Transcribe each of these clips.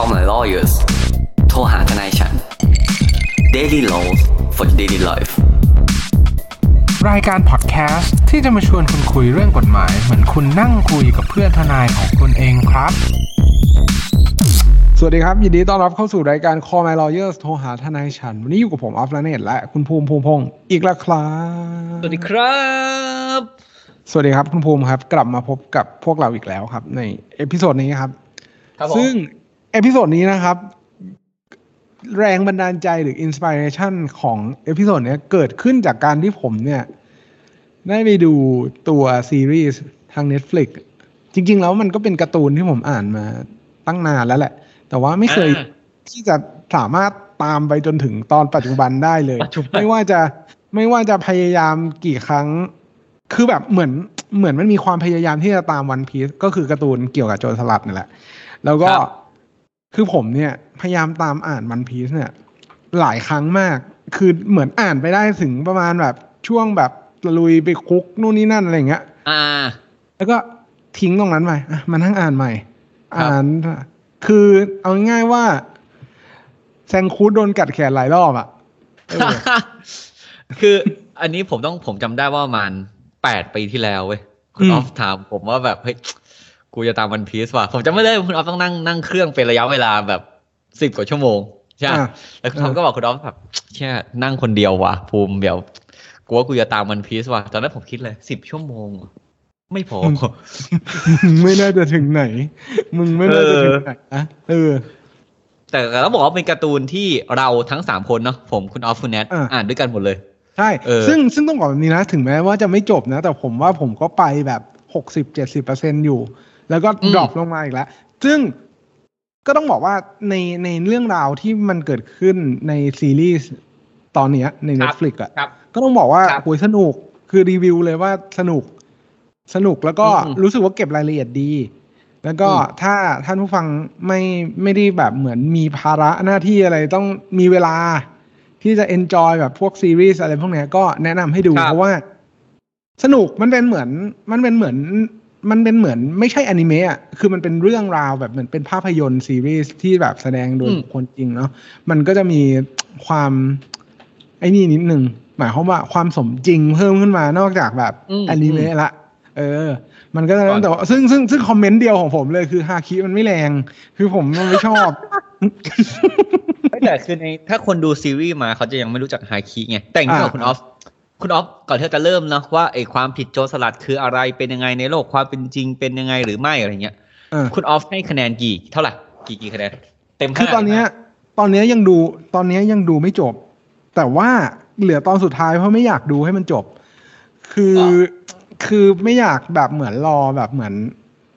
Call my lawyers โทรหาทนายฉัน Daily Laws for Daily Life รายการพอดแคสต์ที่จะมาชวนคุณคุยเรื่องกฎหมาย เหมือนคุณนั่งคุยกับเพื่อนทนายของคุณเองครับ สวัสดีครับ ยินดีต้อนรับเข้าสู่รายการ Call My Lawyers โทรหาทนายฉัน วันนี้อยู่กับผมออฟลาเนตและคุณภูมิภูมิพงศ์อีกแล้วครับ สวัสดีครับ สวัสดีครับคุณภูมิครับ กลับมาพบกับพวกเราอีกแล้วครับ ในepisode นี้ครับครับผมซึ่ง episode นี้นะครับ แรงบันดาลใจหรือ inspiration ของ episode เนี้ยเกิดขึ้นจากการที่ผมเนี่ย ได้ไปดูตัวซีรีส์ทาง Netflix จริง ๆ แล้วมันก็เป็นการ์ตูนที่ผมอ่านมาตั้งนานแล้วแหละ แต่ว่าไม่เคยอ่าที่จะสามารถตามไปจนถึงตอนปัจจุบันได้เลยปัจจุบันไม่ว่าจะไม่ว่าจะพยายามกี่ครั้ง คือแบบเหมือนเหมือนมันมีความพยายามที่จะตามวันพี e ก็คือการ์ตูนเกี่ยวกับโจรสลัดนี่แหละ แล้วก็ ครับคือผมเนี่ยพยายามตามอ่านวันพี e เนี่ย หลายครั้งมาก คือเหมือนอ่านไปได้ถึงประมาณแบบช่วงแบบตะลุยไปคุกนู่นนี่นั่นอะไรอย่างเงี้ย อ่า แล้วก็ทิ้งตรงนั้นไปอะมานั่งอ่านใหม่ครับอ่าน คือเอาง่ายๆว่าแซงคูดโดนกัดแขนหลายรอบอะเออคืออันนี้ผมต้องผมจำได้ว่าประมาณแปดปีที่แล้วเว้ยคุณอืมออฟถามผมว่าแบบเฮ้ย กูจะตามวันพีซว่ะผมจำไม่ได้ว่าคุณออฟต้องนั่งนั่งเครื่องเป็นระยะเวลาแบบสิบกว่าชั่วโมงใช่ไหมอะแล้วคุณออฟก็บอกคุณออฟแบบแค่นั่งคนเดียวว่ะภูมิเดี๋ยวกูว่ากูจะตามวันพีซว่ะตอนนั้นผมคิดเลยสิบชั่วโมง ไม่พอมึงไม่น่าจะถึงไหน มึงไม่น่าจะถึงไหนนะเออแต่เราบอกว่าเป็นการ์ตูนที่เราทั้งสามคนเนาะผมคุณออฟคุณแนทอะอ่านด้วยกันหมดเลยใช่เออซึ่งซึ่งต้องบอกแบบนี้นะ ถึงแม้ว่าจะไม่จบนะ แต่ผมว่าผมก็ไปแบบหกสิบเจ็ดสิบเปอร์เซ็นอยู่ แล้วก็อืมดรอปลงมาอีกแล้ว ซึ่งก็ต้องบอกว่าในในเรื่องราวที่มันเกิดขึ้นในซีรีส์ตอนเนี้ยใน Netflix อะครับก็ต้องบอกว่าครับโอ้ยสนุกคือรีวิวเลยว่าสนุกสนุกแล้วก็อืมรู้สึกว่าเก็บรายละเอียดดี แล้วก็อืมถ้าท่านผู้ฟังไม่ไม่ได้แบบเหมือนมีภาระหน้าที่อะไรต้องมีเวลา ที่จะ enjoy แบบพวกซีรีส์อะไรพวกเนี้ยก็แนะนำให้ดูครับเพราะว่า สนุกมันเป็นเหมือน มันเป็นเหมือน มันเป็นเหมือนไม่ใช่อนิเมะอะคือมันเป็นเรื่องราวแบบเหมือนเป็นภาพยนตร์ซีรีส์ที่แบบแสดงโดยอืมบุคคนจริงเนาะมันก็จะมีความไอ้นี่นิดนึงหมายความว่าความสมจริงเพิ่มขึ้นมานอกจากแบบอืมอนิเมะละ เออ มันก็จะก่อนแต่ว่าซึ่งซึ่งซึ่งคอมเมนต์เดียวของผมเลยคือฮาคิมันไม่แรง คือผมมันไม่ชอบไม่แต่คือในถ้าคนดูซีรีส์มาเขาจะยังไม่รู้จักไฮคิไงแต่อย่างที่บอกอ่าคุณออฟ คุณออฟก่อนที่จะเริ่มเนาะว่าไอ้ความผิดโจรสลัดคืออะไรเป็นยังไงในโลกความเป็นจริงเป็นยังไงหรือไม่อะไรเงี้ยเออคุณออฟให้คะแนนกี่เท่าไหร่กี่กี่คะแนนเต็มคือห้าตอนเนี้ย ตอนเนี้ยยังดูตอนเนี้ยยังดูไม่จบ แต่ว่าเหลือตอนสุดท้ายเพราะไม่อยากดูให้มันจบ คือคือไม่อยากแบบเหมือนรอแบบเหมือน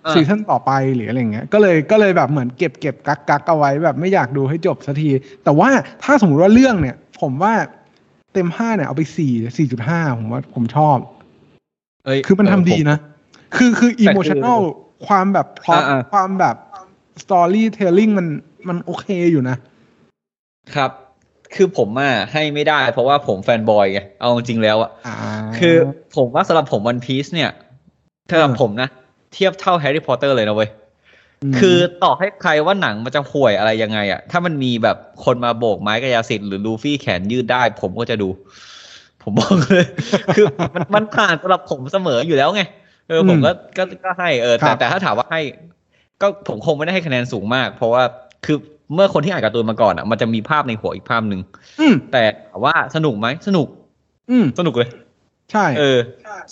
อ่าซีซั่นต่อไปหรืออะไรเงี้ย ก็เลยก็เลยแบบเหมือนเก็บเก็บกักกักเอาไว้แบบไม่อยากดูให้จบสักที แต่ว่าถ้าสมมติว่าเรื่องเนี่ย ผมว่า เต็มห้าเนี่ยเอาไปสี่สี่จุดห้าผมว่าผมชอบ เอ้ยคือมันทำดีเออนะ คือคือแต่อิคือโมชันแนลความแบบพล็อตอ่าๆความแบบ storytelling มันมันโอเคอยู่นะผมครับ คือผมอะให้ไม่ได้ เพราะว่าผม fanboy ไงเอาจริงๆแล้วอะอ่าคือผมว่าสำหรับผมวันพีซเนี่ยสำหรับผมนะ เทียบเท่าแฮร์รี่พอตเตอร์เลยนะเว้ยม คือต่อให้ใครว่าหนังมันจะห่วยอะไรยังไงอะถ้ามันมีแบบคนมาโบกไม้กายสิทธิ์หรือลูฟี่แขนยืดได้ ผมก็จะดู ผมบอกเลยคือมันมันผ่านสำหรับผมเสมออยู่แล้วไงเออผมก็ก็ก็ให้เออแต่แต่ถ้าถามว่าให้ ก็ผมคงไม่ได้ให้คะแนนสูงมาก เพราะว่าคือเมื่อคนที่อ่านการ์ตูนมาก่อนอะมันจะมีภาพในหัวอีกภาพหนึ่งอืมแต่ถามว่าสนุกไหมสนุก อืมสนุกเลย ใช่เออ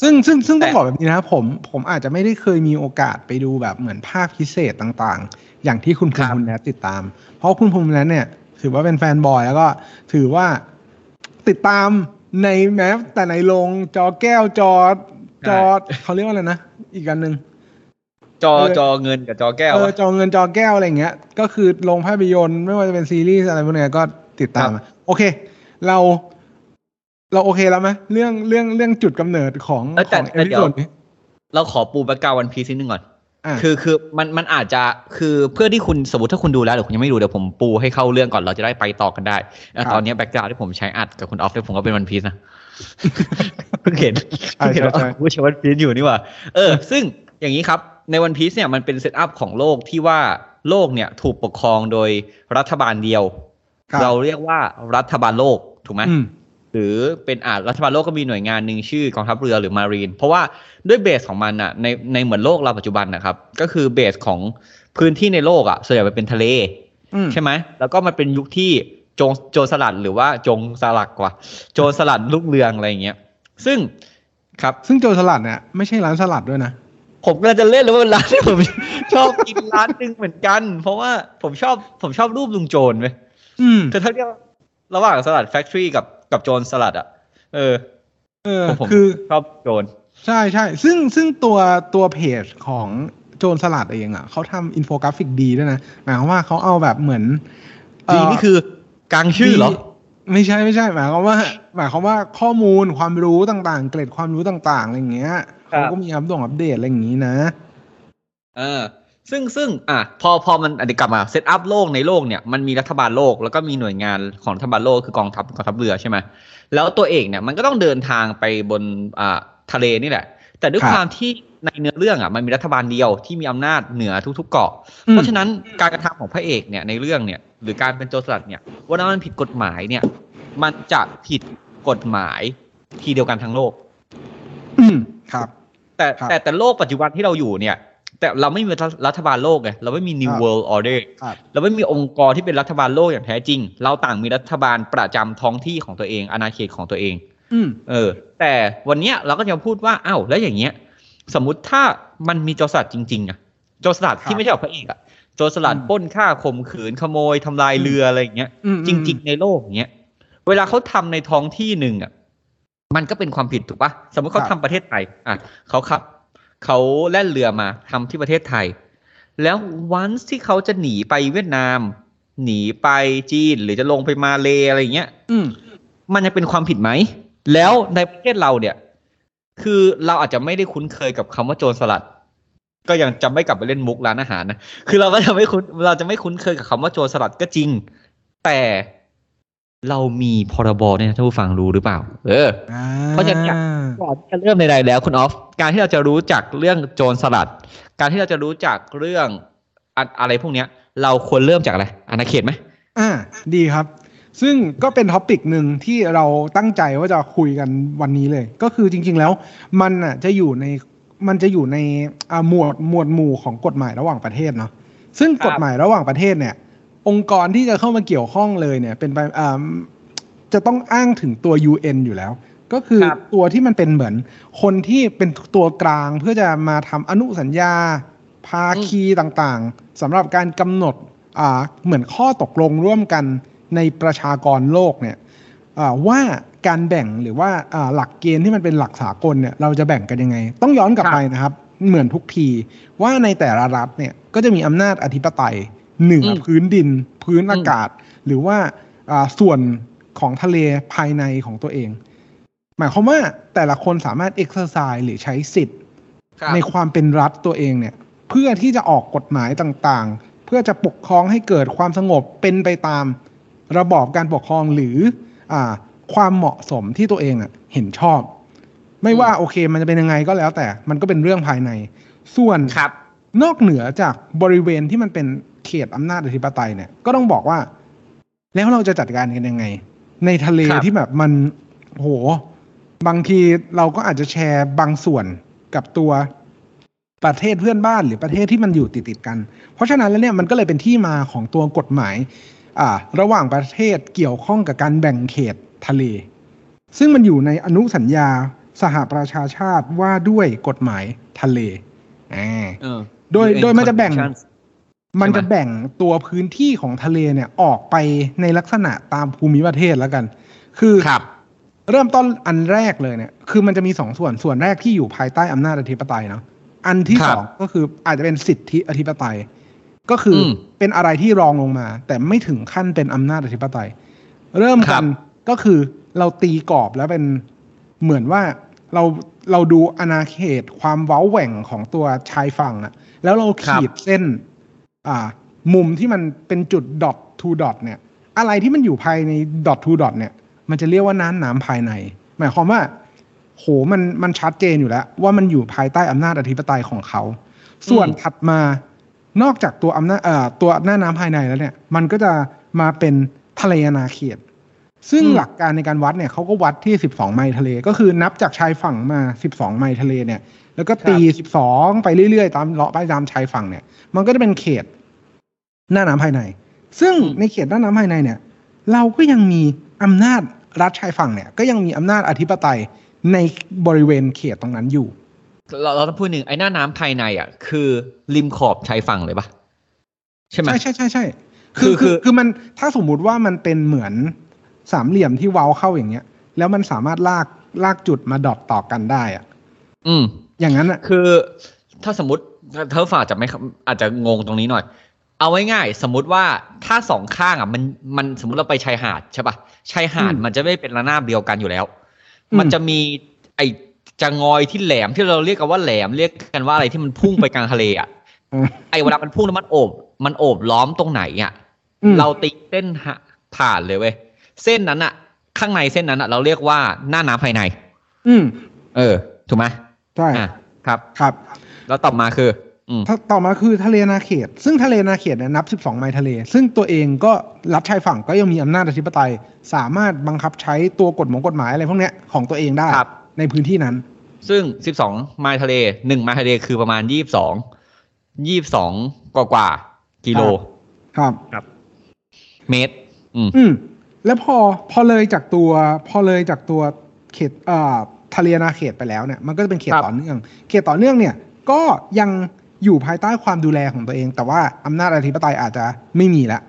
ซึ่งซึ่งซึ่งต้องแต่บอกแบบนี้นะผมผมอาจจะไม่ได้เคยมีโอกาสไปดูแบบเหมือนภาพพิเศษต่างๆ อย่างที่คุณภูมิคุณแนทติดตาม เพราะคุณภูมิคุณแนทเนี่ย ถือว่าเป็นแฟนบอยแล้วก็ถือว่าติดตามในแม้แต่ในโรงจอแก้วจอจอเขาเรียกว่าอะไรนะ อีกอันหนึ่งจอเออจอเงินกับจอแก้วเอออะจอเงินจอแก้วอะไรเงี้ย ก็คือลงภาพยนตร์ไม่ว่าจะเป็นซีรีส์อะไรพวกเนี้ยก็ติดตามครับมาโอเค เรา เราโอเคแล้วไหมเรื่องเรื่องเรื่องจุดกำเนิดของเออขแต่องเอแต่พิเดี๋ยโซวดนี้เราขอปูแบ็กกราววันพีซนิดนึงก่อนอะคือคือมันมันอาจจะคือเพื่อที่คุณสมมติถ้าคุณดูแล้วหรือคุณยังไม่ดูเดี๋ยวผมปูให้เข้าเรื่องก่อนเราจะได้ไปต่อกันได้อะครับตอนนี้ background ที่ผมใช้อัดกับคุณออฟเนี่ยผมก็เป็นวันพีซนะเพิ่งเห็นใช่เพิ่งเห็นว่าใช่อ้าวกูใช้วันพีซอยู่นี่หว่าเออ ซึ่งอย่างนี้ครับในวันพีซเนี่ยมันเป็น setup ของโลกที่ว่าโลกเนี่ยถูกปกครองโดยรัฐบาลเดียวครับเราเรียกว่ารัฐบาลโลกถูกไหมอืม หรือเป็นอาจรัฐบาลโลกก็มีหน่วยงานหนึ่งชื่อกองทัพเรือหรือ marine เพราะว่าด้วยเบสของมันอะในในเหมือนโลกเราปัจจุบันนะครับ ก็คือเบสของพื้นที่ในโลกอะส่วนใหญ่มันเป็นทะเลอืมใช่ไหมแล้วก็มันเป็นยุคที่โจรโจรสลัดหรือว่าจงสลัดกว่า โจรสลัดลูกเรืองอะไรอย่างเงี้ย ซึ่งครับซึ่งโจรสลัดเนี่ยไม่ใช่ร้านสลัดด้วยนะผมก็จะเล่นเลยว่าเป็นร้านที่ผมชอบกินร้านหนึ่งเหมือนกัน เพราะว่าผมชอบผมชอบรูปลุงโจรเว้ยอืมคือถ้าเรียกระหว่างสลัดแฟคทอรี่กับ กับโจรสลัดอะ เออ เออผมผมคือชอบโจรใช่ใช่ซึ่งซึ่งตัวตัวเพจของโจรสลัดเองอะเขาทำอินโฟกราฟิกดีด้วยนะหมายความว่าเขาเอาแบบเหมือนเดีนี่คือกลางชื่อเหรอดีไม่ใช่ไม่ใช่หมายความว่า หมายความว่าข้อมูลความรู้ต่างๆ เกร็ดความรู้ต่างๆอะไรอย่างเงี้ยครับเขาก็มีอัปดงอัปเดตอะไรอย่างงี้นะ เออ ซึ่งซึ่งอะพอพอมันอันนี้กลับมาเซตอัพโลกในโลกเนี่ยมันมีรัฐบาลโลกแล้วก็มีหน่วยงานของรัฐบาลโลกคือกองทัพกองทัพเรือใช่ไหมแล้วตัวเอกเนี่ยมันก็ต้องเดินทางไปบนอ่าทะเลนี่แหละ แต่ด้วยครับความที่ในเนื้อเรื่องอะมันมีรัฐบาลเดียวที่มีอำนาจเหนือทุกๆเกาะอืมเพราะฉะนั้นการกระทำของพระเอกเนี่ยในเรื่องเนี่ยหรือการเป็นโจรสลัดเนี่ยว่ามันผิดกฎหมายเนี่ย มันจะผิดกฎหมายทีเดียวกันทั้งโลก อืมครับ แต่ครับแต่แต่โลกปัจจุบันที่เราอยู่เนี่ย แต่เราไม่มีรัฐบาลโลกไงเราไม่มี New ครับ World Order ครับเราไม่มีองค์กรที่เป็นรัฐบาลโลกอย่างแท้จริง เราต่างมีรัฐบาลประจำท้องที่ของตัวเองอาณาเขตของตัวเองอืมเออ แต่วันเนี้ยเราก็จะพูดว่าอ้าวแล้วอย่างเงี้ย สมมุติถ้ามันมีโจรสลัดจริงๆอะโจรสลัดครับที่ไม่ใช่แบบพระเอกอะโจรสลัดอืมปล้นฆ่าข่มขืนขโมยทำลายเรืออะไรอย่างเงี้ยอืมจริง ๆ ในโลกอย่างเงี้ยเวลาเขาทำในท้องที่หนึ่งอะมันก็เป็นความผิดถูกปะสมมติเขาครับทำประเทศไทยอะเขาขับ เขาแล่นเรือมาทำที่ประเทศไทย แล้ววันที่เขาจะหนีไปเวียดนาม หนีไปจีนหรือจะลงไปมาเลอะไรอย่างเงี้ย อืมมันจะเป็นความผิดไหม แล้วในประเทศเราเนี่ย คือเราอาจจะไม่ได้คุ้นเคยกับคำว่าโจรสลัด ก็ยังจะไม่กลับไปเล่นมุกร้านอาหารนะคือเราก็จะไม่คุ้นเราจะไม่คุ้นเคยกับคำว่าโจรสลัดก็จริง แต่เรามีพรบเนี่ยนะท่านผู้ฟังรู้หรือเปล่า เอออ่าเพราะฉะนั้นเนี่ยก่อนที่จะเริ่มใดๆแล้วคุณออฟ การที่เราจะรู้จักเรื่องโจรสลัด การที่เราจะรู้จักเรื่องอะอะไรพวกเนี้ย เราควรเริ่มจากอะไรอาณาเขตไหมอ่าดีครับ ซึ่งก็เป็นท็อปิกหนึ่งที่เราตั้งใจว่าจะคุยกันวันนี้เลย ก็คือจริง ๆแล้วมันอะจะอยู่ในมันจะอยู่ในหมวดหมวดหมู่ของกฎหมายระหว่างประเทศเนาะซึ่งกฎหมายระหว่างประเทศเนี่ย องค์กรที่จะเข้ามาเกี่ยวข้องเลยเนี่ย เป็นไปจะต้องอ้างถึงตัว UN อยู่แล้ว ก็คือครับตัวที่มันเป็นเหมือน คนที่เป็นตัวกลางเพื่อจะมาทำอนุสัญญา ภาคีต่างๆสำหรับการกำหนดอ่าเหมือนข้อตกลงร่วมกันในประชากรโลกเนี่ยอ่าว่าการแบ่งหรือว่าอ่าหลักเกณฑ์ที่มันเป็นหลักสากลเนี่ยเราจะแบ่งกันยังไง ต้องย้อนกลับครับไปนะครับ เหมือนทุกทีว่าในแต่ละรัฐเนี่ยก็จะมีอำนาจอธิปไตยเหนืออมพื้นดิน พื้นอืมอากาศ หรือว่าอ่าส่วนของทะเลภายในของตัวเอง หมายความว่าแต่ละคนสามารถเอ็กซ์ไซส์หรือใช้สิทธิ์ครับในความเป็นรัฐตัวเองเนี่ย เพื่อที่จะออกกฎหมายต่างๆ เพื่อจะปกครองให้เกิดความสงบเป็นไปตามระบอบการปกครองหรืออ่าความเหมาะสมที่ตัวเองอะเห็นชอบ ไม่ว่าโอเค มันจะเป็นยังไงก็แล้วแต่มันก็เป็นเรื่องภายใน ส่วนครับนอกเหนือจากบริเวณที่มันเป็นเขตอำนาจอธิปไตยเนี่ยก็ต้องบอกว่า แล้วเราจะจัดการกันยังไง ในทะเลครับที่แบบมันโห บางทีเราก็อาจจะแชร์บางส่วนกับตัวประเทศเพื่อนบ้านหรือประเทศที่มันอยู่ติดติดๆกัน เพราะฉะนั้นแล้วเนี่ยมันก็เลยเป็นที่มาของตัวกฎหมายอ่าระหว่างประเทศเกี่ยวข้องกับการแบ่งเขตทะเล ซึ่งมันอยู่ในอนุสัญญาสหประชาชาติว่าด้วยกฎหมายทะเลอ่าเออโดย UN โดยมันจะแบ่ง Conventions มันจะใช่ไหมแบ่งตัวพื้นที่ของทะเลเนี่ยออกไปในลักษณะตามภูมิประเทศแล้วกัน คือครับ เริ่มต้นอันแรกเลยเนี่ย คือมันจะมีสองส่วนส่วนแรกที่อยู่ภายใต้อำนาจอธิปไตยเนาะอันที่ครัสบองก็คืออาจจะเป็นสิทธิอธิปไตย ก็คืออมเป็นอะไรที่รองลงมา แต่ไม่ถึงขั้นเป็นอำนาจอธิปไตย เริ่มครักันบก็คือเราตีกรอบแล้วเป็นเหมือนว่าเราเราดูอาณาเขตความเว้าแหว่งของตัวชายฝั่งอะแล้วเราขีดเส้น อ่า มุมที่มันเป็นจุด dot to dot เนี่ย อะไรที่มันอยู่ภายใน dot to dot เนี่ย มันจะเรียกว่าน้ำน้ำภายใน หมายความว่า โหมันมันชัดเจนอยู่แล้ว ว่ามันอยู่ภายใต้อำนาจอธิปไตยของเขา ส่วนอืมถัดมานอกจากตัวอำนาจเอ่อตัวหน้าน้ำภายในแล้วเนี่ย มันก็จะมาเป็นทะเลอาณาเขต ซึ่งอืมหลักการในการวัดเนี่ยเขาก็วัดที่ 12 ไมล์ทะเล ก็คือนับจากชายฝั่งมา 12 ไมล์ทะเลเนี่ย แล้วก็ตี 12 ไปเรื่อยๆ ตามเลาะไปตามชายฝั่งเนี่ย มันก็จะเป็นเขตหน้าน้ำภายใน ซึ่งอืมในเขตหน้าน้ำภายในเนี่ย เราก็ยังมีอำนาจ รัฐชายฝั่งเนี่ยก็ยังมีอำนาจอธิปไตยในบริเวณเขตตรงนั้นอยู่ เราเราต้องพูดหนึ่งไอ้หน้าน้ำภายในอะ คือริมขอบชายฝั่งเลยปะใช่ไหมใช่ใช่ใช่ใช่คืคืออคือคือคือมันถ้าสมมุติว่ามันเป็นเหมือนสามเหลี่ยมที่เว้าเข้าอย่างเงี้ย แล้วมันสามารถลากลากจุดมาดอทต่อกันได้อะอืม อย่างนั้นอะคือถ้าสมมติเธอฝากจะไม่อาจจะงงตรงนี้หน่อย เอาไว้ง่ายๆสมมุติว่าถ้าสองข้างอะ มันมันสมมติเราไปชายหาดใช่ปะ ชายหาดมันจะไม่เป็นระนาบเดียวกันอยู่แล้ว มันจะมีไอจะงอยที่แหลมที่เราเรียกกันว่าแหลมเรียกกันว่าอะไรที่มันพุ่งไปกลางทะเลอะอืมไอเวลามันพุ่งแล้วมันโอบ มันโอบล้อมตรงไหนอะอืมเราตีเส้นหะผ่านเลยเว้ยเส้นนั้นอะ ข้างในเส้นนั้นอะ เราเรียกว่าหน้าน้ำภายใน อืม เออ ถูกไหมใช่อะครับ ครับ แล้วต่อมาคืออืมถ้า ต่อมาคือทะเลนาเขต ซึ่งทะเลนาเขตเนี่ยนับ 12 ไมล์ทะเล ซึ่งตัวเองก็รัฐชายฝั่งก็ยังมีอำนาจอธิปไตย สามารถบังคับใช้ตัวกฎหมายกฎหมายอะไรพวกเนี้ยของตัวเองได้ครับในพื้นที่นั้น ซึ่ง 12 ไมล์ทะเล 1 ไมล์ทะเลคือประมาณ 22 22 กว่ากว่าๆกิโล ครับเมตรอืมอืมแล้วพอพอเลยจากตัวพอเลยจากตัวเขตเอ่อทะเลนาเขตไปแล้วเนี่ย มันก็จะเป็นเขตครับต่อเนื่อง เขตต่อเนื่องเนี่ย ก็ยัง อยู่ภายใต้ความดูแลของตัวเอง แต่ว่าอำนาจอธิปไตยอาจจะไม่มีละ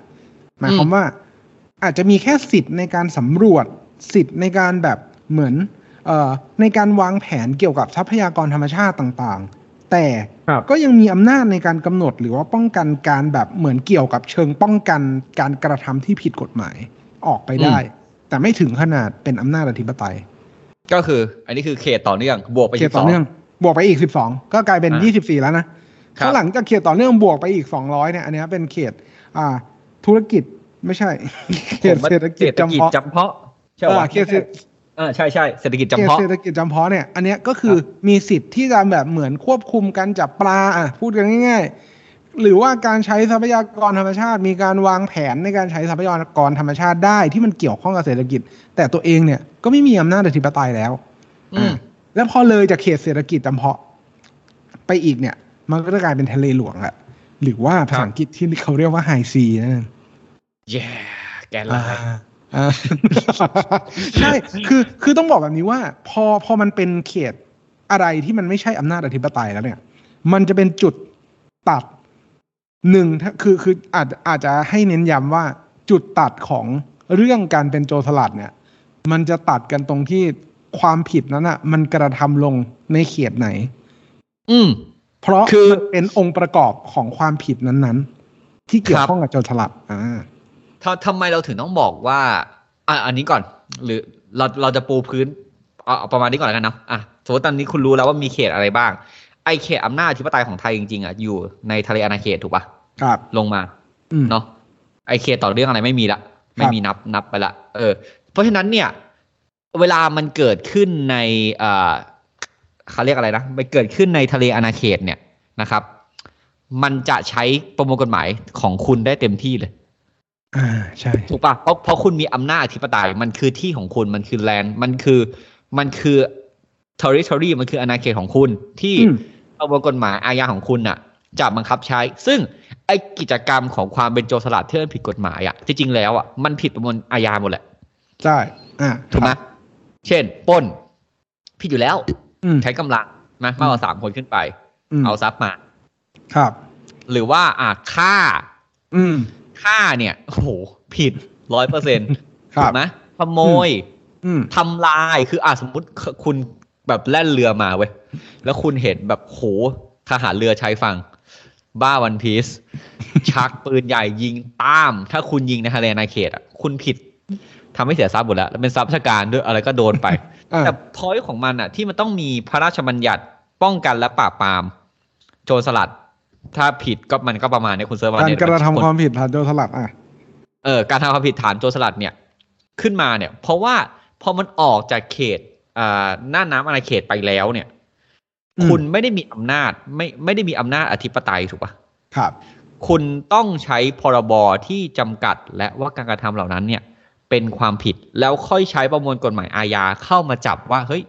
หมายความว่า อาจจะมีแค่สิทธิ์ในการสำรวจสิทธิ์ในการแบบเหมือนเอ่อในการวางแผนเกี่ยวกับทรัพยากรธรรมชาติต่างๆ แต่ครับก็ยังมีอำนาจในการกำหนดหรือว่าป้องกันการแบบเหมือนเกี่ยวกับเชิงป้องกันการกระทำที่ผิดกฎหมายออกไปได้ แต่ไม่ถึงขนาดเป็นอำนาจอธิปไตย ก็คือ อันนี้คือเขตต่อเนื่อง บวกไปเขตต่อเนื่อง บวกไปอีกสิบสองก็กลายเป็นอ่ายี่สิบสี่แล้วนะครับ ถ้าหลังจากเขตต่อเนื่องบวกไปอีกสองร้อยเนี่ยอันเนี้ยเป็นเขตอ่า ธุรกิจไม่ใช่ เขตเศรษฐกิจเศรษฐจำกิจเพาะจำเพาะใช่เอปะอเขตเศรษฐเออใช่ใช่เศรษฐกิจเขจำตเพาะเศรษฐกิจจำเพาะเนี่ยอันเนี้ยก็คือมีสิทธิ์ที่จะแบบเหมือนควบคุมการจับปลาอะพูดกันง่าย ๆ หรือว่าการใช้ทรัพยากรธรรมชาติ มีการวางแผนในการใช้ทรัพยากรธรรมชาติได้ที่มันเกี่ยวข้องกับเศรษฐกิจ แต่ตัวเองเนี่ยก็ไม่มีอำนาจอธิปไตยแล้วอืมแล้วพอเลยจากเขตเศรษฐกิจจำเพาะ ไปอีกเนี่ย มันก็จะกลายเป็นทะเลหลวงละหรือว่าภาษาอังกฤษที่เขาเรียกว่าไฮซีนั่นเองแย่แกนลายอ่าใช่คือคือต้องบอกแบบนี้ว่า พอพอมันเป็นเขตอะไรที่มันไม่ใช่อำนาจอธิปไตยแล้วเนี่ย มันจะเป็นจุดตัดหนึ่งถ้าคือคืออาจอาจจะให้เน้นย้ำว่าจุดตัดของเรื่องการเป็นโจรสลัดเนี่ย มันจะตัดกันตรงที่ความผิดนั้นอะ มันกระทำลงในเขตไหน อืม เพราะคือมันเป็นองค์ประกอบของความผิดนั้นๆ ที่เกี่ยวข้องกับโจรสลัดอ่าทำทำไมเราถึงต้องบอกว่าอะอันนี้ก่อน หรือเราเราจะปูพื้นเอาเอาประมาณนี้ก่อนแล้วกันเนาะอะสมมติตอนนี้คุณรู้แล้วว่ามีเขตอะไรบ้าง ไอเขตอำนาจอธิปไตยของไทยจริงๆอะอยู่ในทะเลอาณาเขตถูกปะครับ ลงมาอืมเนาะไอเขตต่อเรื่องอะไรไม่มีละไม่มีนับนับไปละ เออ เพราะฉะนั้นเนี่ย เวลามันเกิดขึ้นในอ่า เขาเรียกอะไรนะไปเกิดขึ้นในทะเลอาณาเขตเนี่ยนะครับ มันจะใช้ประมวลกฎหมายของคุณได้เต็มที่เลยอ่าใช่ถูกปะเพราะเพราะคุณมีอำนาจอธิปไตยมันคือที่ของคุณมันคือแลนด์มันคือมันคือ territory มันคืออาณาเขตของคุณที่อืมประมวลกฎหมายอาญาของคุณน่ะจะบังคับใช้ ซึ่งไอกิจกรรมของความเป็นโจรสลัดที่มันผิดกฎหมายอะที่จริงแล้วอะมันผิดประมวลอาญาหมดแหละใช่อ่าถูกไหมเช่นปล้น ผิดอยู่แล้วอืม ใช้กำลังนะมากกว่าสามคนขึ้นไปมเอาทรัพย์มา ครับ หรือว่าอะฆ่า อืมฆ่าเนี่ยโอ้โหผิดร้อยเปอร์เซ็นต์ครัถูบกไหมขโมยอืมทำลายคืออะสมมติคุณแบบแล่นเรือมาเว้ยแล้วคุณเห็นแบบโหทหารเรือชายฝั่งบ้าวันพีซชักปืนใหญ่ยิงต้าม ถ้าคุณยิงในทะเลในเขตอะคุณผิดทำให้เสียทรัพย์หมดแล้ว แล้วเป็นทรัพย์ราชการด้วยอะไรก็โดนไปอ่า แต่พอยของมันอะที่มันต้องมีพระราชบัญญัติป้องกันและปราบปราม โจรสลัด ถ้าผิดก็มันก็ประมาณเนี้ยคุณเซิร์ฟการเนี่ยกระทำความผิดฐานโจรสลัดอะเออการทำความผิดฐานโจรสลัดเนี่ย ขึ้นมาเนี่ย เพราะว่าพอมันออกจากเขตอ่าหน้าน้ำอาณาเขตไปแล้วเนี่ยอืมคุณไม่ได้มีอำนาจ ไม่ไม่ได้มีอำนาจอธิปไตยถูกปะครับ คุณต้องใช้พรบที่จำกัดและว่าการกระทำเหล่านั้นเนี่ย เป็นความผิดแล้วค่อยใช้ประมวลกฎหมายอาญาเข้ามาจับว่าเฮ้ย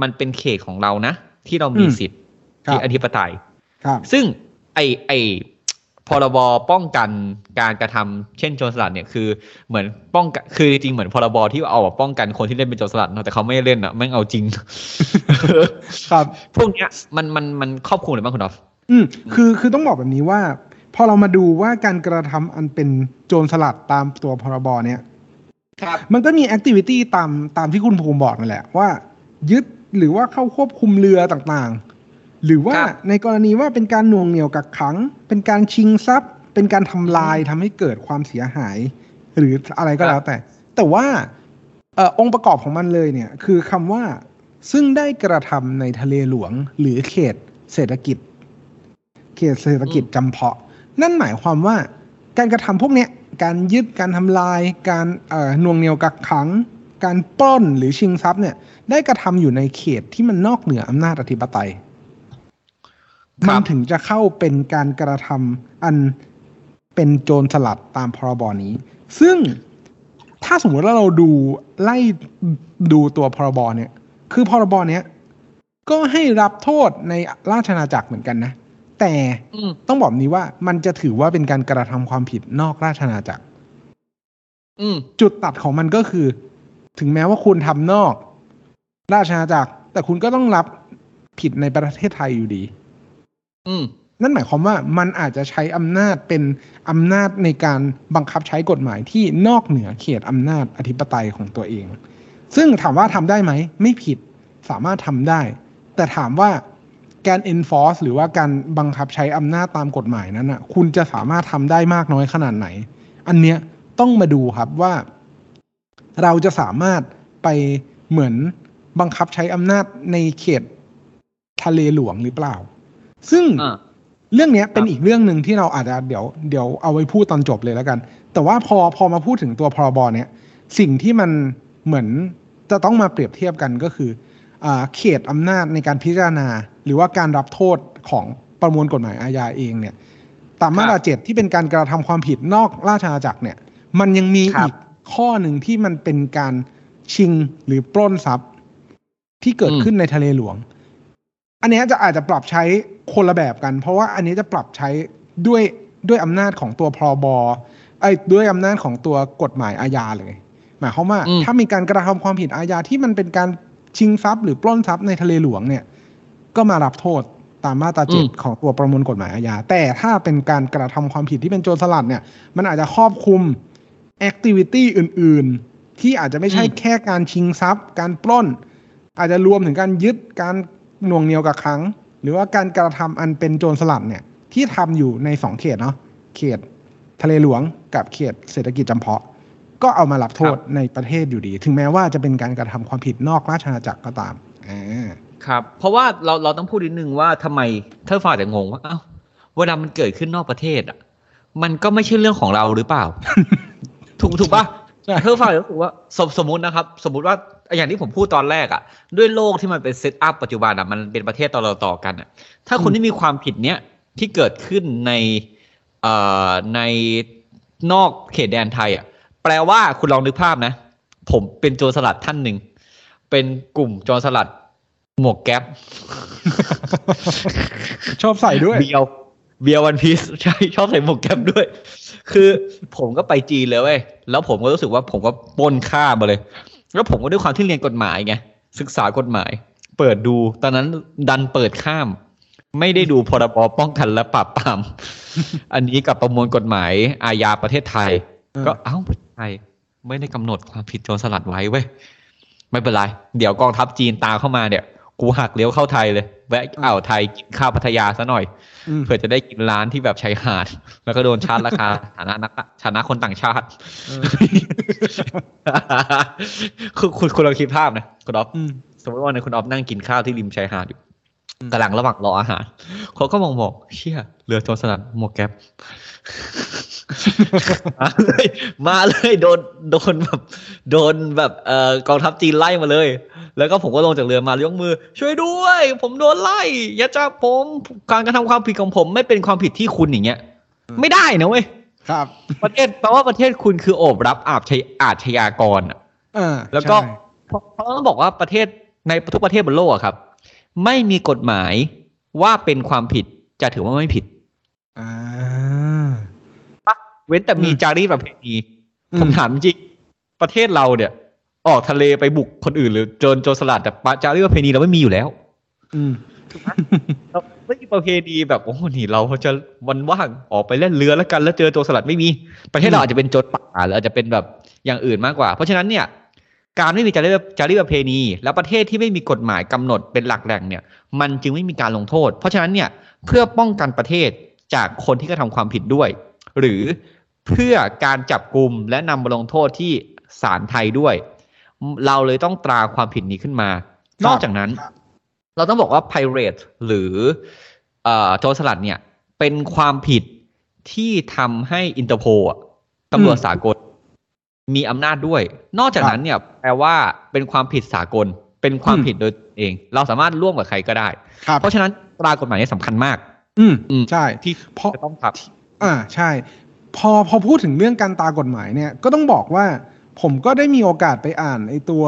มันเป็นเขตของเรานะ ที่เรามีอืมสิทธิ์ครับที่อธิปไตยครับซึ่งไอไอพรบป้องกันการกระทำเช่นโจรสลัดเนี่ยคือเหมือนป้องกันคือจริงๆเหมือนพรบที่เอามาป้องกันคนที่เล่นเป็นโจรสลัดเนอะแต่เขาไม่ได้เล่นอะแม่งเอาจริง ครับ พวกเนี้ยมันมันมันครอบคลุมหรือบ้างคุณดอฟอืมคือคือต้องบอกแบบนี้ว่า พอเรามาดูว่าการกระทำอันเป็นโจรสลัดตามตัวพรบเนี่ยครับ มันก็มีแอคทิวิตี้ตามตามที่คุณภูมิบอกนั่นแหละว่า ยึดหรือว่าเข้าควบคุมเรือต่างๆ หรือว่าครับในกรณีว่าเป็นการหน่วงเหนี่ยวกักขัง เป็นการชิงทรัพย์ เป็นการทำลายทำให้เกิดความเสียหาย หรืออะไรก็แล้วแต่ แต่ว่าเออองค์ประกอบของมันเลยเนี่ย คือคำว่าซึ่งได้กระทำในทะเลหลวง หรือเขตเศรษฐกิจ เขตเศรษฐกิจจำเพาะ นั่นหมายความว่าการกระทำพวกเนี้ย การยึดการทำลาย การเอ่อหน่วงเหนี่ยวกักขัง การปล้นหรือชิงทรัพย์เนี่ย ได้กระทำอยู่ในเขตที่มันนอกเหนืออำนาจอธิปไตยครับมันถึงจะเข้าเป็นการกระทำอันเป็นโจรสลัดตามพรบนี้ ซึ่งถ้าสมมติว่าเราดูไล่ดูตัวพรบเนี่ย คือพรบเนี้ยก็ให้รับโทษในราชอาณาจักรเหมือนกันนะ แต่อืมต้องบอกนี้ว่ามันจะถือว่าเป็นการกระทำความผิดนอกราชอาณาจักรอืมจุดตัดของมันก็คือ ถึงแม้ว่าคุณทำนอก ราชอาณาจักร แต่คุณก็ต้องรับผิดในประเทศไทยอยู่ดี อืมนั่นหมายความว่ามันอาจจะใช้อำนาจเป็นอำนาจในการบังคับใช้กฎหมายที่นอกเหนือเขตอำนาจอธิปไตยของตัวเอง ซึ่งถามว่าทำได้ไหม ไม่ผิดสามารถทำได้ แต่ถามว่า การ enforce หรือว่าการบังคับใช้อำนาจตามกฎหมายนั้นอะคุณจะสามารถทำได้มากน้อยขนาดไหน อันเนี้ยต้องมาดูครับว่า เราจะสามารถไปเหมือนบังคับใช้อำนาจในเขตทะเลหลวงหรือเปล่า ซึ่งอ่าเรื่องเนี้ยเป็นครับอีกเรื่องหนึ่งที่เราอาจจะเดี๋ยวเดี๋ยวเอาไว้พูดตอนจบเลยแล้วกัน แต่ว่าพอพอมาพูดถึงตัวพรบเนี้ยสิ่งที่มันเหมือนจะต้องมาเปรียบเทียบกันก็คืออ่า เขตอำนาจในการพิจารณา หรือว่าการรับโทษของประมวลกฎหมายอาญาเองเนี่ยตามมาตราเจ็ดที่เป็นการกระทำความผิดนอกราชอาณาจักรเนี่ย มันยังมีครับอีกข้อหนึ่งที่มันเป็นการชิงหรือปล้นทรัพย์ ที่เกิดขึ้นในทะเลหลวง อันเนี้ยจะอาจจะปรับใช้คนละแบบกัน เพราะว่าอันนี้จะปรับใช้ด้วยด้วยอำนาจของตัวพรบไอ้ยด้วยอำนาจของตัวกฎหมายอาญาเลย หมายความว่าอืมถ้ามีการกระทำความผิดอาญาที่มันเป็นการ ชิงทรัพย์หรือปล้นทรัพย์ในทะเลหลวงเนี่ย ก็มารับโทษตามมาตราเจ็ดของตัวประมวลกฎหมายอาญาแต่ถ้าเป็นการกระทำความผิดที่เป็นโจรสลัดเนี่ย มันอาจจะครอบคลุมแอคทิวิตี้อื่น ๆ ที่อาจจะไม่ใช่อืมแค่การชิงทรัพย์ การปล้น อาจจะรวมถึงการยึดการหน่วงเหนียวกับขังหรือว่าการกระทำอันเป็นโจรสลัดเนี่ยที่ทำอยู่ในสองเขตเนาะเขตทะเลหลวงกับเขตเศรษฐกิจจำเพาะ ก็เอามารับโทษในประเทศอยู่ดี ถึงแม้ว่าจะเป็นการกระทำความผิดนอกราชอาณาจักรก็ตามอ่าครับ เพราะว่าเราเราต้องพูดนิดนึงว่าทำไมถ้าฝ่ายจะงงว่าเอ้าเวลามันเกิดขึ้นนอกประเทศอะ มันก็ไม่ใช่เรื่องของเราหรือเปล่า ถูกถูกปะใช่เธอฝ่ายรู้สึกว่าสมสมมตินะครับ สมมติว่าอย่างที่ผมพูดตอนแรกอะ ด้วยโลกที่มันเป็นเซตอัพปัจจุบันอะมันเป็นประเทศต่อต่อๆกันอะ ถ้าคนที่มีความผิดเนี้ยที่เกิดขึ้นในเอ่อในนอกเขตแดนไทยอะ แปลว่าคุณลองนึกภาพนะ ผมเป็นโจรสลัดท่านหนึ่ง เป็นกลุ่มโจรสลัด หมวกแก๊ปชอบใส่ด้วยเบียวเบียววันพีซใช่ชอบใส่หมวกแก๊ปด้วย คือผมก็ไปจีนเลยเว้ยแล้วผมก็รู้สึกว่าผมก็ปล้นค่ามาเลย แล้วผมก็ด้วยความที่เรียนกฎหมายไงศึกษากฎหมาย เปิดดู ตอนนั้นดันเปิดข้าม ไม่ได้ดูพรบป้องกันและปราบปราม อันนี้กับประมวลกฎหมายอาญาประเทศไทยเออก็เอ้าประเทศ ไทย ไม่ได้กำหนดความผิดโจรสลัดไว้เว้ยไม่เป็นไร เดี๋ยวกองทัพจีนตามเข้ามาเนี่ย กูหักเลี้ยวเข้าไทยเลย แวะอ่าวไทยกินข้าวพัทยาซะหน่อยอืมเผื่อจะได้กินร้านที่แบบชายหาด แล้วก็โดนชาร์จราคาฐานะนักฐานะคนต่างชาติเออคือคุณคุณลองคิดภาพนะคุณอ๊อฟอืมสมมติว่าในคุณอ๊อฟนั่งกินข้าวที่ริมชายหาดอยู่กำลังระหว่างรออาหารเขาก็มองบอกเชี่ยเรือโจรสลัดหมวกแก๊ป มาเลยมาเลยโดนโดนแบบโดนแบบเอ่อกองทัพจีนไล่มาเลย แล้วก็ผมก็ลงจากเรือมายกมือ ช่วยด้วย ผมโดนไล่ อย่าจับผมการกระทำความผิดของผมไม่เป็นความผิดที่คุณอย่างเงี้ย ไม่ได้นะเว้ยครับ ประเทศแปลว่าประเทศคุณคือโอบรับอาชญอาชญากรอะเออแล้วก็ใช่เพราะเพราะต้องบอกว่าประเทศในทุกประเทศบนโลกอะครับ ไม่มีกฎหมายว่าเป็นความผิดจะถือว่าไม่ผิด อ่าเว้นแต่มีอืมจารีตประเพณีอืมผมถามจริง ประเทศเราเนี่ย ออกทะเลไปบุกคนอื่น หรือโจรโจรสลัดแต่ปะจารีตประเพณีเราไม่มีอยู่แล้ว อืมเราไม่มีประเพณีแบบโอ้โหนี่เราจะวันว่างออกไปเล่นเรือแล้วกันแล้วเจอโจรสลัดไม่มี ประเทศเราอืมอาจจะเป็นโจรป่าหรืออาจจะเป็นแบบอย่างอื่นมากกว่า เพราะฉะนั้นเนี่ย การไม่มีจารีตจารีตประเพณี และประเทศที่ไม่มีกฎหมายกำหนดเป็นหลักแหล่งเนี่ย มันจึงไม่มีการลงโทษ เพราะฉะนั้นเนี่ยเพื่อป้องกันประเทศ จากคนที่กระทำความผิดด้วย หรือเพื่อการจับกลุ่มและนำมาลงโทษที่ศาลไทยด้วย เราเลยต้องตราความผิดนี้ขึ้นมาครับนอกจากนั้น เราต้องบอกว่า pirate หรือเอ่อโจรสลัดเนี่ย เป็นความผิดที่ทำให้อินเตอร์โพตำรวจสากล มีอำนาจด้วย นอกจากนั้นเนี่ย แปลว่าเป็นความผิดสากล เป็นความอืมผิดโดยตนเอง เราสามารถร่วมกับใครก็ได้ครับเพราะฉะนั้นตรากฎหมายนี้สำคัญมาก อืมอืมใช่ที่เพราะจะต้องทำอ่าใช่ พอพอพูดถึงเรื่องการตากฎหมายเนี่ย ก็ต้องบอกว่า ผมก็ได้มีโอกาสไปอ่านไอ้ตัว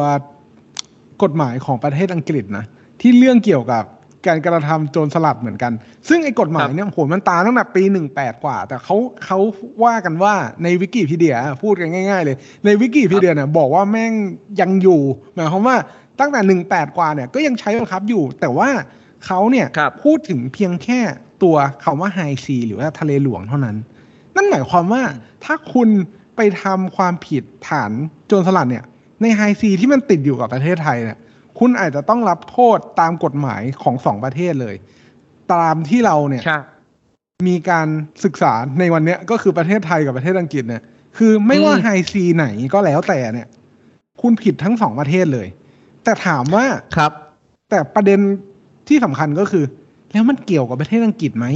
กฎหมายของประเทศอังกฤษนะ ที่เรื่องเกี่ยวกับการกระทำโจรสลัดเหมือนกัน ซึ่งไอ้กฎหมายเนี่ยโหมันตาตั้งแต่ปีหนึ่งแปดกว่า แต่เขาเขาว่ากันว่าในวิกิพีเดียพูดกันง่าย ๆ เลย ในวิกิพีเดียเนี่ยบอกว่าแม่งยังอยู่หมายความว่าตั้งแต่หนึ่งแปดกว่าเนี่ยก็ยังใช้บังคับอยู่ แต่ว่าเขาเนี่ยครับพูดถึงเพียงแค่ ตัวคำว่าไฮซีหรือว่าทะเลหลวงเท่านั้น นั่นหมายความว่าถ้าคุณไปทำความผิดฐานโจรสลัดเนี่ย ในไฮซีที่มันติดอยู่กับประเทศไทยเนี่ยคุณอาจจะต้องรับโทษตามกฎหมายของสองประเทศเลย ตามที่เราเนี่ยใช่มีการศึกษาในวันเนี้ยก็คือประเทศไทยกับประเทศอังกฤษเนี่ย คือไม่ว่าอืมไฮซีไหนก็แล้วแต่เนี่ย คุณผิดทั้งสองประเทศเลย แต่ถามว่าครับ แต่ประเด็นที่สำคัญก็คือ แล้วมันเกี่ยวกับประเทศอังกฤษไหม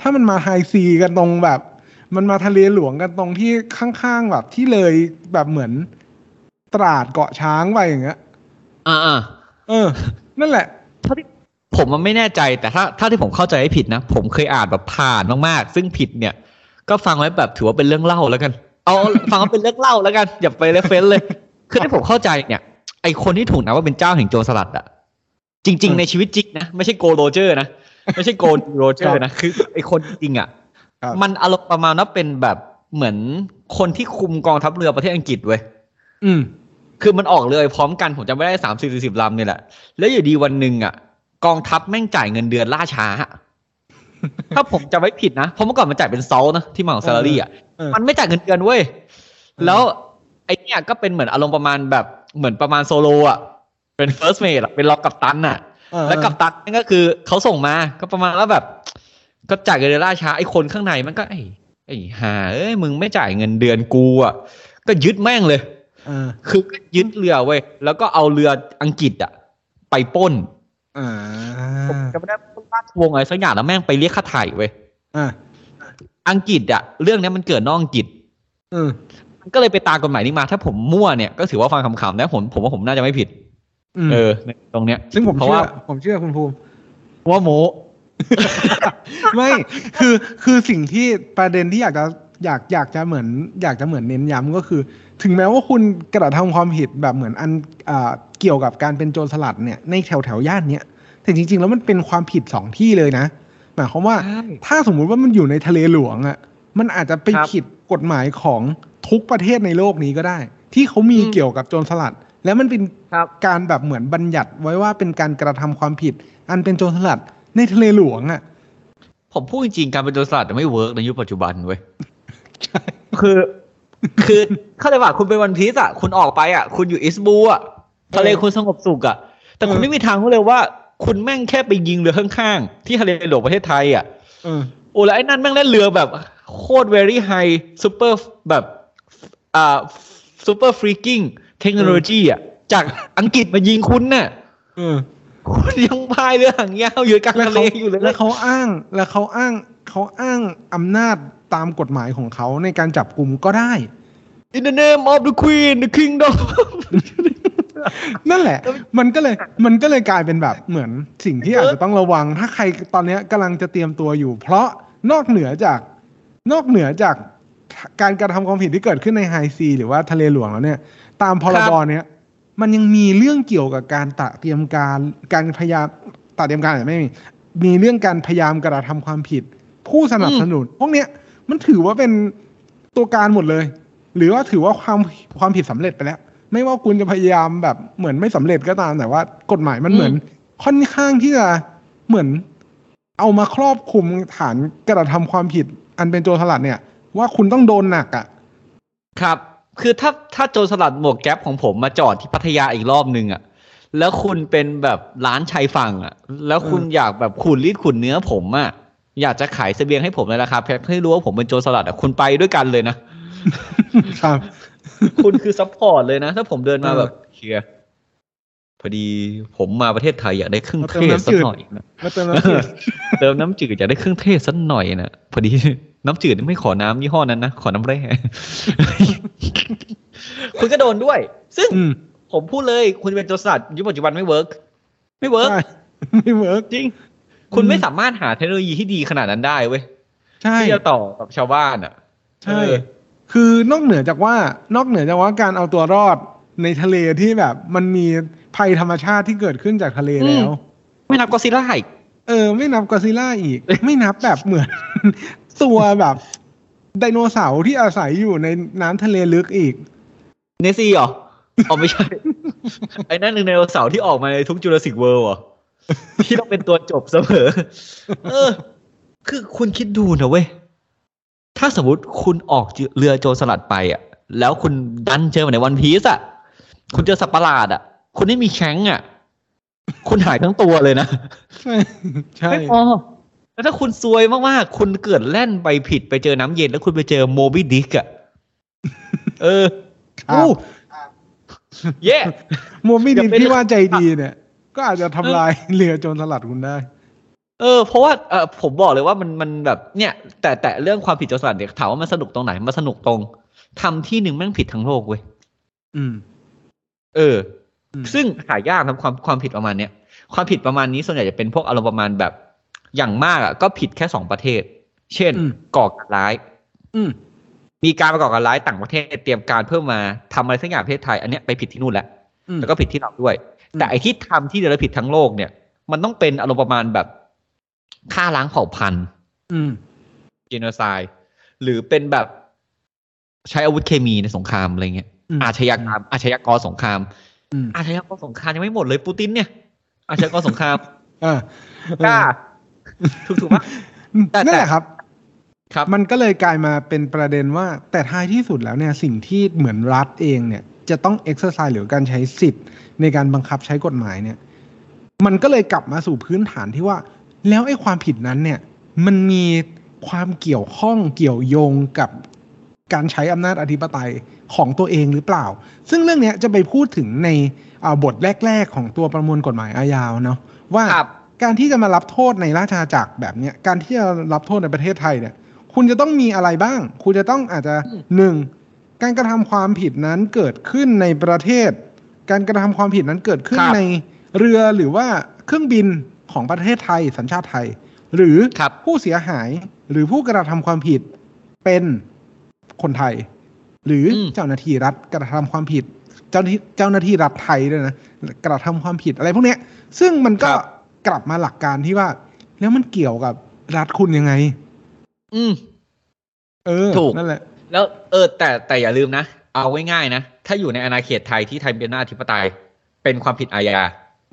ถ้ามันมาไฮซีกันตรงแบบ มันมาทะเลหลวงกันตรงที่ข้างๆแบบที่เลยแบบเหมือนตราดเกาะช้างไปอย่างเงี้ย อ่าอ่าเออ นั่นแหละเท่าที่ผมมันไม่แน่ใจแต่ถ้าถ้าที่ผมเข้าใจไม่ผิดนะ ผมเคยอ่านแบบผ่านมากๆ ซึ่งผิดเนี่ย ก็ฟังไว้แบบถือว่าเป็นเรื่องเล่าแล้วกัน เอาฟังว่าเป็นเรื่องเล่าแล้วกัน อย่าไป reference เลยคือที่ผมเข้าใจเนี่ย ไอคนที่ถูกนับว่าเป็นเจ้าแห่งโจรสลัดอะจริงเออๆในชีวิตจริงนะ ไม่ใช่โกลโรเจอร์นะ ไม่ใช่โกลโรเจอร์นะคือไอคนจริงอะครับมันอารมณ์ประมาณว่าเป็นแบบเหมือนคนที่คุมกองทัพเรือประเทศอังกฤษเว้ยอืม คือมันออกเรือพร้อมกันผมจำไม่ได้สามสี่สิบลำเนี่ยแหละ แล้วอยู่ดีวันหนึ่งอะ กองทัพแม่งจ่ายเงินเดือนล่าช้า ถ้าผมจำไม่ผิดนะ เพราะเมื่อก่อนมันจ่ายเป็น salt นะที่มาของ salary อะเออมันไม่จ่ายเงินเดือนเว้ย แล้วไอเนี่ยก็เป็นเหมือนอารมณ์ประมาณแบบเหมือนประมาณโซโลอะ เป็น first mate อะเป็นรองกัปตันอะเออ แล้วกับตันนั่นก็คือเขาส่งมาก็ประมาณว่าแบบ ก็จ่ายเงินเดือนล่าช้าไอ้คนข้างในมันก็ไอ้ไอ้ห่าเอ้ยมึงไม่จ่ายเงินเดือนกูอะก็ยึดแม่งเลยเออคือก็ยึดเรือเว้ยแล้วก็เอาเรืออังกฤษอะไปปล้นอ่าผมจะไม่ได้ปล้นราชวงศ์อะไรสักอย่างแล้วแม่งไปเรียกค่าไถ่เว้ยอ่าอังกฤษอะเรื่องเนี้ยมันเกิดนอกอังกฤษเออมันก็เลยไปตามกฎหมายนี้มา ถ้าผมมั่วเนี่ยก็ถือว่าฟังคำๆนะผมผมว่าผมน่าจะไม่ผิดอืม เออในตรงเนี้ย ซึ่งผมเพราะเชื่อว่าผมเชื่อคุณภูมิ ว่าโมไม่คือคือสิ่งที่ประเด็นที่อยากจะอยากอยากจะเหมือน อยากจะเหมือนเน้นย้ำก็คือ ถึงแม้ว่าคุณกระทำความผิดแบบเหมือนอันอ่าเกี่ยวกับการเป็นโจรสลัดเนี่ยในแถวแถวๆย่านเนี้ยแต่จริง ๆ แล้วมันเป็นความผิดสองที่เลยนะหมายความว่าใช่ถ้าสมมุติว่ามันอยู่ในทะเลหลวงอะ่ะมันอาจจะไปครับผิดกฎหมายของทุกประเทศในโลกนี้ก็ได้ ที่เขามีอืมเกี่ยวกับโจรสลัด แล้วมันเป็นครับการแบบเหมือนบัญญัติไว้ว่าเป็นการกระทำความผิด อันเป็นโจรสลัดในทะเลหลวงอะ่ะ ผมพูดจริงๆการเป็นโจรสลัดไม่ work ในยุคปัจจุบันเว้ยคือ คือเข้าใจว่าคุณเป็น One Piece อะ คุณออกไปอะ คุณอยู่ East Blue อะทะเลคุณสงบสุขอะ แต่คุณเออไม่มีทางรู้เลยว่า คุณแม่งแค่ไปยิงเรือข้างๆ ที่ทะเลหลวงประเทศไทยอะเออโอ้แล้วไอ้นั่นแม่งเล่นเรือแบบ โคตร very high super แบบ อ่า super freaking เทคโนโลยีอะจากอังกฤษมายิงคุณน่ะเออคุณยังพายเรือหางยาวอยู่กลางแล้วทะเลเขาอยู่เลยแล้วเขาอ้าง แล้วเขาอ้างเขาอ้างอำนาจตามกฎหมายของเขาในการจับกลุ่มก็ได้ In the name of the Queen the Kingdom นั่นแหละ มันก็เลย มันก็เลยกลายเป็นแบบเหมือนสิ่งที่อาจจะต้องระวัง ถ้าใครตอนเนี้ยกำลังจะเตรียมตัวอยู่ เพราะนอกเหนือจาก นอกเหนือจากการกระทำความผิดที่เกิดขึ้นในไฮซีหรือว่าทะเลหลวงแล้วเนี่ย ตามพรบเนี้ยมันยังมีเรื่องเกี่ยวกับการตระเตรียมการการพยายามตระเตรียมการอาจจะไม่มีมีเรื่องการพยายามกระทำความผิด ผู้สนับสนุนพวกเนี้ยมันถือว่าเป็นตัวการหมดเลย หรือว่าถือว่าความความผิดสำเร็จไปแล้ว ไม่ว่าคุณจะพยายามแบบเหมือนไม่สำเร็จก็ตามแต่ว่า กฎหมายมันเหมือน ค่อนข้างที่จะเหมือน เอามาครอบคลุมฐานกระทำความผิด อันเป็นโจรสลัดเนี่ย ว่าคุณต้องโดนหนักอะ ครับ คือถ้าถ้าโจรสลัดหมวกแก๊ปของผมมาจอดที่พัทยาอีกรอบหนึ่งอะแล้วคุณเป็นแบบร้านชายฝั่งอะ แล้วคุณอืมอยากแบบขูดรีดขูดเนื้อผมอะอยากจะขายเสบียงให้ผมในราคาแพงให้รู้ว่าผมเป็นโจรสลัดอะคุณไปด้วยกันเลยนะครับ คุณคือ support เลยนะ ถ้าผมเดินมาเออแบบเชียร์พอดีผมมาประเทศไทยอยากได้เครื่องมาเทเติมศน้ำสัจืกดหน่อยนะมาเติมน้ำจืดเติมน้ำจืดอยากได้เครื่องเทศสักหน่อยนะพอดี น้ำจืดไม่ขอน้ำยี่ห้อนั้นนะ ขอน้ำแร่ คุณก็โดนด้วย ซึ่งอืมผมพูดเลย คุณเป็นโจรสลัดยุคปัจจุบันไม่ work ไม่ work ใช่ไม่ work จริง คุณอืมไม่สามารถหาเทคโนโลยีที่ดีขนาดนั้นได้เว้ยใช่ที่จะต่อกับชาวบ้านอะ ใช่เออคือนอกเหนือจากว่านอกเหนือจากว่าการเอาตัวรอดในทะเลที่แบบ มันมีภัยธรรมชาติที่เกิดขึ้นจากทะเลแล้ว ไม่นับก็ซิล่าอีกเออ ไม่นับกอซิลล่าอีก ไม่นับแบบเหมือน ตัวแบบไดโนเสาร์ที่อาศัยอยู่ในน้ำทะเลลึกอีก เนซี่เหรออ๋อไม่ใช่ ไอ้นั่นหนึ่งในโนเสาร์ที่ออกมาในทุกจูราสสิกเวิลด์อะที่ต้องเป็นตัวจบเสมอ เออ คือคุณคิดดูนะเว้ย ถ้าสมมติคุณออกเรือโจรสลัดไปอะ แล้วคุณดันเจอมาในวันพีซอะ คุณเจอสัตว์ประหลาดอะ คุณไม่มีแข้งอะ คุณหายทั้งตัวเลยนะ ใช่ใช่ไม่พอ แล้วถ้าคุณซวยมากๆ คุณเกิดแล่นไปผิดไปเจอน้ำเย็นแล้วคุณไปเจอโมบิดิกอะเออครับอู้เย่โมไม่อย่าดีเป็นที่ว่าใจดีเนี่ย ก็อาจจะทำลายเรือโจรสลัดคุณได้ เออ เพราะว่าเออผมบอกเลยว่ามันมันแบบเนี่ย แต่แต่เรื่องความผิดโจรสลัดเนี่ยถามว่ามันสนุกตรงไหนมันสนุกตรงทำที่หนึ่งแม่งผิดทั้งโลกเว้ยอืม เอออืมซึ่งหายากทำความความผิดประมาณเนี้ยความผิดประมาณนี้ส่วนใหญ่จะเป็นพวกอารมณ์ประมาณแบบ อย่างมากอะก็ผิดแค่สองประเทศ เช่นอืมก่อการร้ายอืมมีการประกอบการร้ายต่างประเทศเตรียมการเพื่อมาทำอะไรสักอย่างประเทศไทย อันเนี้ยไปผิดที่นู่นแล้วอืมแล้วก็ผิดที่เราด้วยอืมแต่ไอ้ที่ทำที่เดียวแล้วผิดทั้งโลกเนี่ย มันต้องเป็นอารมณ์ประมาณแบบฆ่าล้างเผ่าพันธุ์อืมเจโนไซด์หรือเป็นแบบใช้อาวุธเคมีในสงครามอะไรเงี้ยอืมอาชญากรรมอาชญากรสงครามอืมอาชญากรสงครามยังไม่หมดเลยปูตินเนี่ย อาชญากรสงครามอ่ากล้า ถูกถูกปะแต่นั่นแหละครับครับ มันก็เลยกลายมาเป็นประเด็นว่า แต่ท้ายที่สุดแล้วเนี่ยสิ่งที่เหมือนรัฐเองเนี่ย จะต้องเอ็กซ์ไซส์หรือการใช้สิทธิ์ ในการบังคับใช้กฎหมายเนี่ย มันก็เลยกลับมาสู่พื้นฐานที่ว่า แล้วไอ้ความผิดนั้นเนี่ย มันมีความเกี่ยวข้องเกี่ยวโยงกับการใช้อำนาจอธิปไตยของตัวเองหรือเปล่า ซึ่งเรื่องเนี้ยจะไปพูดถึงในอ่าบทแรก ๆ ของตัวประมวลกฎหมายอาญาเนาะว่าครับ การที่จะมารับโทษในราชอาณาจักรแบบเนี้ยการที่จะรับโทษในประเทศไทยเนี่ย คุณจะต้องมีอะไรบ้าง คุณจะต้องอาจจะอืมหนึ่งการกระทำความผิดนั้นเกิดขึ้นในประเทศ การกระทำความผิดนั้นเกิดขึ้นในเรือหรือว่าเครื่องบินของประเทศไทยสัญชาติไทย หรือครับผู้เสียหายหรือผู้กระทำความผิดเป็นคนไทย หรืออมเจ้าหน้าที่รัฐกระทำความผิด เจ้าหน้าที่เจ้าหน้าที่รัฐไทยด้วยนะกระทำความผิดอะไรพวกเนี้ย ซึ่งมันก็ครับ กลับมาหลักการที่ว่า แล้วมันเกี่ยวกับรัฐคุณยังไง อืม เออ ถูกนั่นแหละ แล้วเออ แต่แต่อย่าลืมนะ เอาไว้ง่ายๆนะ ถ้าอยู่ในอาณาเขตไทยที่ไทยเป็นหน้าธิปไตย เป็นความผิดอาญา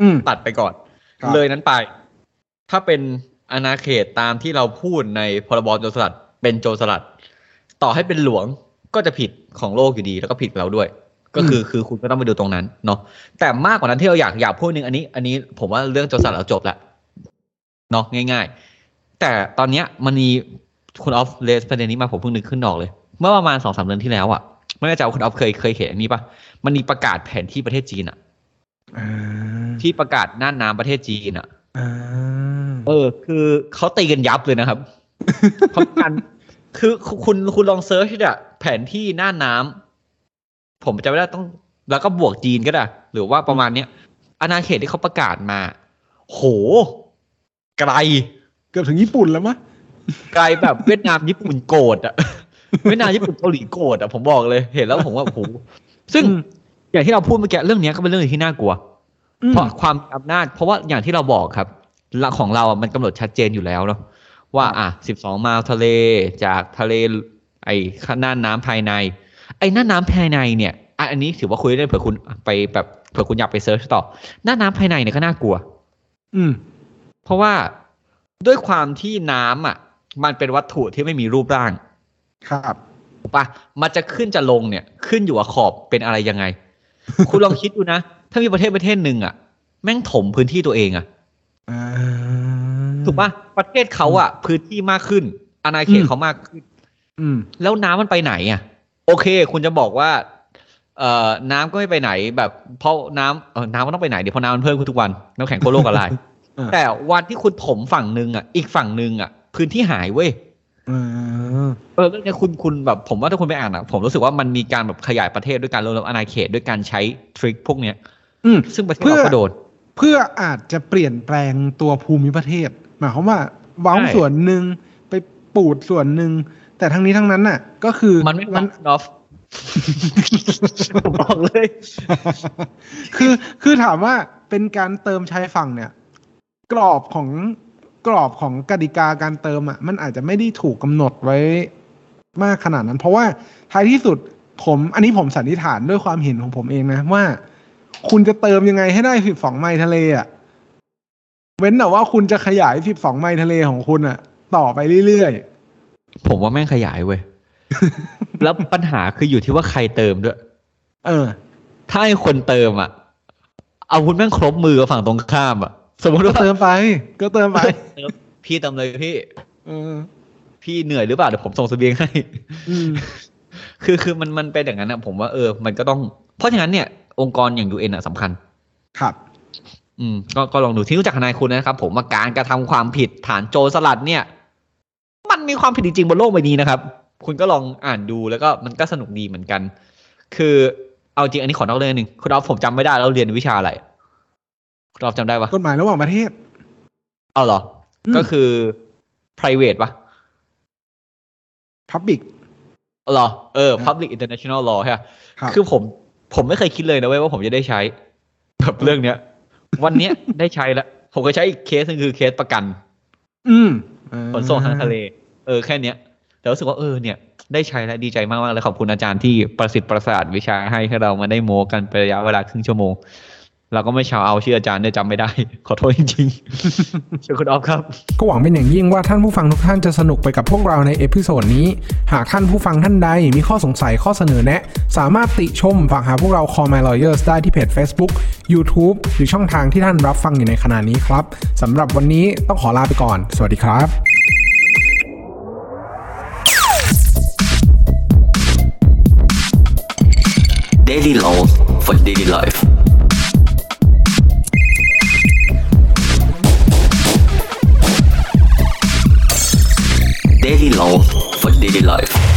อืมตัดไปก่อนครับเลยนั้นไป ถ้าเป็นอาณาเขตตามที่เราพูดในพรบโจรสลัด เป็นโจรสลัด ต่อให้เป็นหลวงก็จะผิดของโลกอยู่ดี แล้วก็ผิดกับเราด้วย ก็คือคือคุณก็ต้องไปดูตรงนั้นเนาะแต่มากกว่านั้นที่เราอยากอยากพูดหนึ่งอันนี้ อันนี้ผมว่าเรื่องโจรสลัดเราจบละเนาะง่าย ๆ แต่ตอนเนี้ยมันมีคุณออฟเลสประเด็นนี้มาผมเพิ่งนึกขึ้นออกเลย เมื่อประมาณสองสามเดือนที่แล้วอะไม่แน่ใจว่าคุณออฟเคยเคยเห็นอันนี้ปะมันมีประกาศแผนที่ประเทศจีนอะอ่าที่ประกาศน่านน้ำประเทศจีนอะอ่าเออ คือเขาตีกันยับเลยนะครับเพราะกันคือคุณคุณลอง search เนี่ยแผนที่น่านน้ำ ผมจะไม่ได้ต้อง แล้วก็บวกจีนก็ได้ หรือว่าประมาณเนี้ยอาณาเขตที่เขาประกาศมา โห ไกล เกือบถึงญี่ปุ่นแล้วมะกลายแบบเวียดนามญี่ปุ่นโกรธอะเวียดนามญี่ปุ่นเกาหลีโกรธอะผมบอกเลยเห็นแล้วผมว่าโอ้โหซึ่งอืมอย่างที่เราพูดเมื่อกี้เรื่องเนี้ยก็เป็นเรื่องที่น่ากลัวอืมเพราะความอำนาจ เพราะว่าอย่างที่เราบอกครับหลักของเราอะมันกำหนดชัดเจนอยู่แล้วเนาะว่า อะสิบสองไมล์ทะเลจากทะเลไอ้น่านน้ำภายใน ไอ้น่านน้ำภายในเนี่ยอะอันนี้ถือว่าคุยได้เผื่อคุณไปแบบเผื่อคุณอยากไปเซิร์ชต่อน่านน้ำภายในเนี่ยก็น่ากลัว อืม เพราะว่าด้วยความที่น้ำอะ มันเป็นวัตถุที่ไม่มีรูปร่าง ครับถูกปะมันจะขึ้นจะลงเนี่ย ขึ้นอยู่กับขอบเป็นอะไรยังไง คุณลองคิดดูนะ ถ้ามีประเทศประเทศหนึ่งอะ แม่งถมพื้นที่ตัวเองอะอ่าถูกปะประเทศเขาอะ พื้นที่มากขึ้น อาณาเขตอืมเขามากขึ้น อืม แล้วน้ำมันไปไหนอะ โอเค คุณจะบอกว่า เอ่อ น้ำก็ไม่ไปไหน แบบเพราะน้ำเออน้ำมันต้องไปไหนเดี๋ยวเพราะน้ำมันเพิ่มขึ้นทุกวันน้ำแข็งขั้วโลกละลายอ่าแต่วันที่คุณถมฝั่งหนึ่งอะ อีกฝั่งหนึ่งอะ พื้นที่หายเว้ยอ่าเออเรื่องเนี้ยคุณคุณแบบผมว่าถ้าคุณไปอ่านอะ ผมรู้สึกว่ามันมีการแบบขยายประเทศด้วยการลดอาณาเขตด้วยการใช้ทริคพวกเนี้ย อืมซึ่งประเทศเพื่อเราก็โดนเพื่ออาจจะเปลี่ยนแปลงตัวภูมิประเทศหมายความว่าเว้าใช่ส่วนหนึ่งไปปูดส่วนหนึ่ง แต่ทั้งนี้ทั้งนั้นน่ะ ก็คือมันไม่มันออฟผมบอกเลย คือคือถามว่าเป็นการเติมชายฝั่งเนี่ย กรอบของกรอบของกติกาการเติมอะ มันอาจจะไม่ได้ถูกกำหนดไว้มากขนาดนั้น เพราะว่าท้ายที่สุดผมอันนี้ผมสันนิษฐานด้วยความเห็นของผมเองนะ ว่า คุณจะเติมยังไงให้ได้สิบสองไมล์ทะเลอะ เว้นแต่ว่าคุณจะขยายสิบสองไมล์ทะเลของคุณอะ ต่อไปเรื่อย ผมว่าแม่งขยายเว้ย แล้วปัญหาคืออยู่ที่ว่าใครเติมด้วยๆเออ ถ้าไอ้คนเติมอะ อาวุธแม่งครบมือกับฝั่งตรงข้ามอะ สมมติก็ว่าเติมไป ก็เติมไปเติมพี่เติมเลยพี่เออพี่เหนื่อยหรือเปล่าเดี๋ยวผมส่งเสบียงให้อืมคือคือมันมันเป็นอย่างนั้นอะผมว่าเออ มันก็ต้อง เพราะฉะนั้นเนี่ยองค์กรอย่างยูเอ็นอะสำคัญ ครับ อืม ก็ก็ลองดูที่รู้จักทนายคุณนะครับ ผมว่าการกระทำความผิดฐานโจรสลัดเนี่ย มันมีความผิดจริงๆบนโลกใบนี้นะครับ คุณก็ลองอ่านดูแล้วก็มันก็สนุกดีเหมือนกัน คือเอาจริงอันนี้ขอนอกเรื่องหนึ่งคุณเอาผมจำไม่ได้แล้วเรียนวิชาอะไรคุณเอาจำได้ปะกฎหมายระหว่างประเทศเอาเหรออืมก็คือ private ปะ Public เอาเหรอเออ public international law ใช่ปะครับคือผม ผมไม่เคยคิดเลยนะเว้ยว่าผมจะได้ใช้แบบเรื่องเนี้ย วันเนี้ยได้ใช้แล้ว ผมก็ใช้อีกเคสหนึงคือเคสประกัน อืม ขนส่งทางทะเล เออแค่เนี้ยแต่รู้สึกว่าเออเนี่ยได้ใช้แล้วดีใจมากๆเลยขอบคุณอาจารย์ที่ประสิทธิ์ประสาทวิชาให้ให้เรามาได้โม้กันเป็นระยะเวลาครึ่งชั่วโมง เราก็ไม่ชาวเอาชื่ออาจารย์เนี่ยจำไม่ได้ ขอโทษจริงๆเชิญคุณออฟครับ ก็หวังเป็นอย่างยิ่งว่าท่านผู้ฟังทุกท่านจะสนุกไปกับพวกเราใน episode นี้ หากท่านผู้ฟังท่านใดมีข้อสงสัยข้อเสนอแนะ สามารถติชมฝากหาพวกเรา Call My Lawyers ได้ที่เพจ Facebook YouTube หรือช่องทางที่ท่านรับฟังอยู่ในขณะนี้ครับสำหรับวันนี้ต้องขอลาไปก่อน สวัสดีครับ Daily laws for daily life. Daily laws for daily life.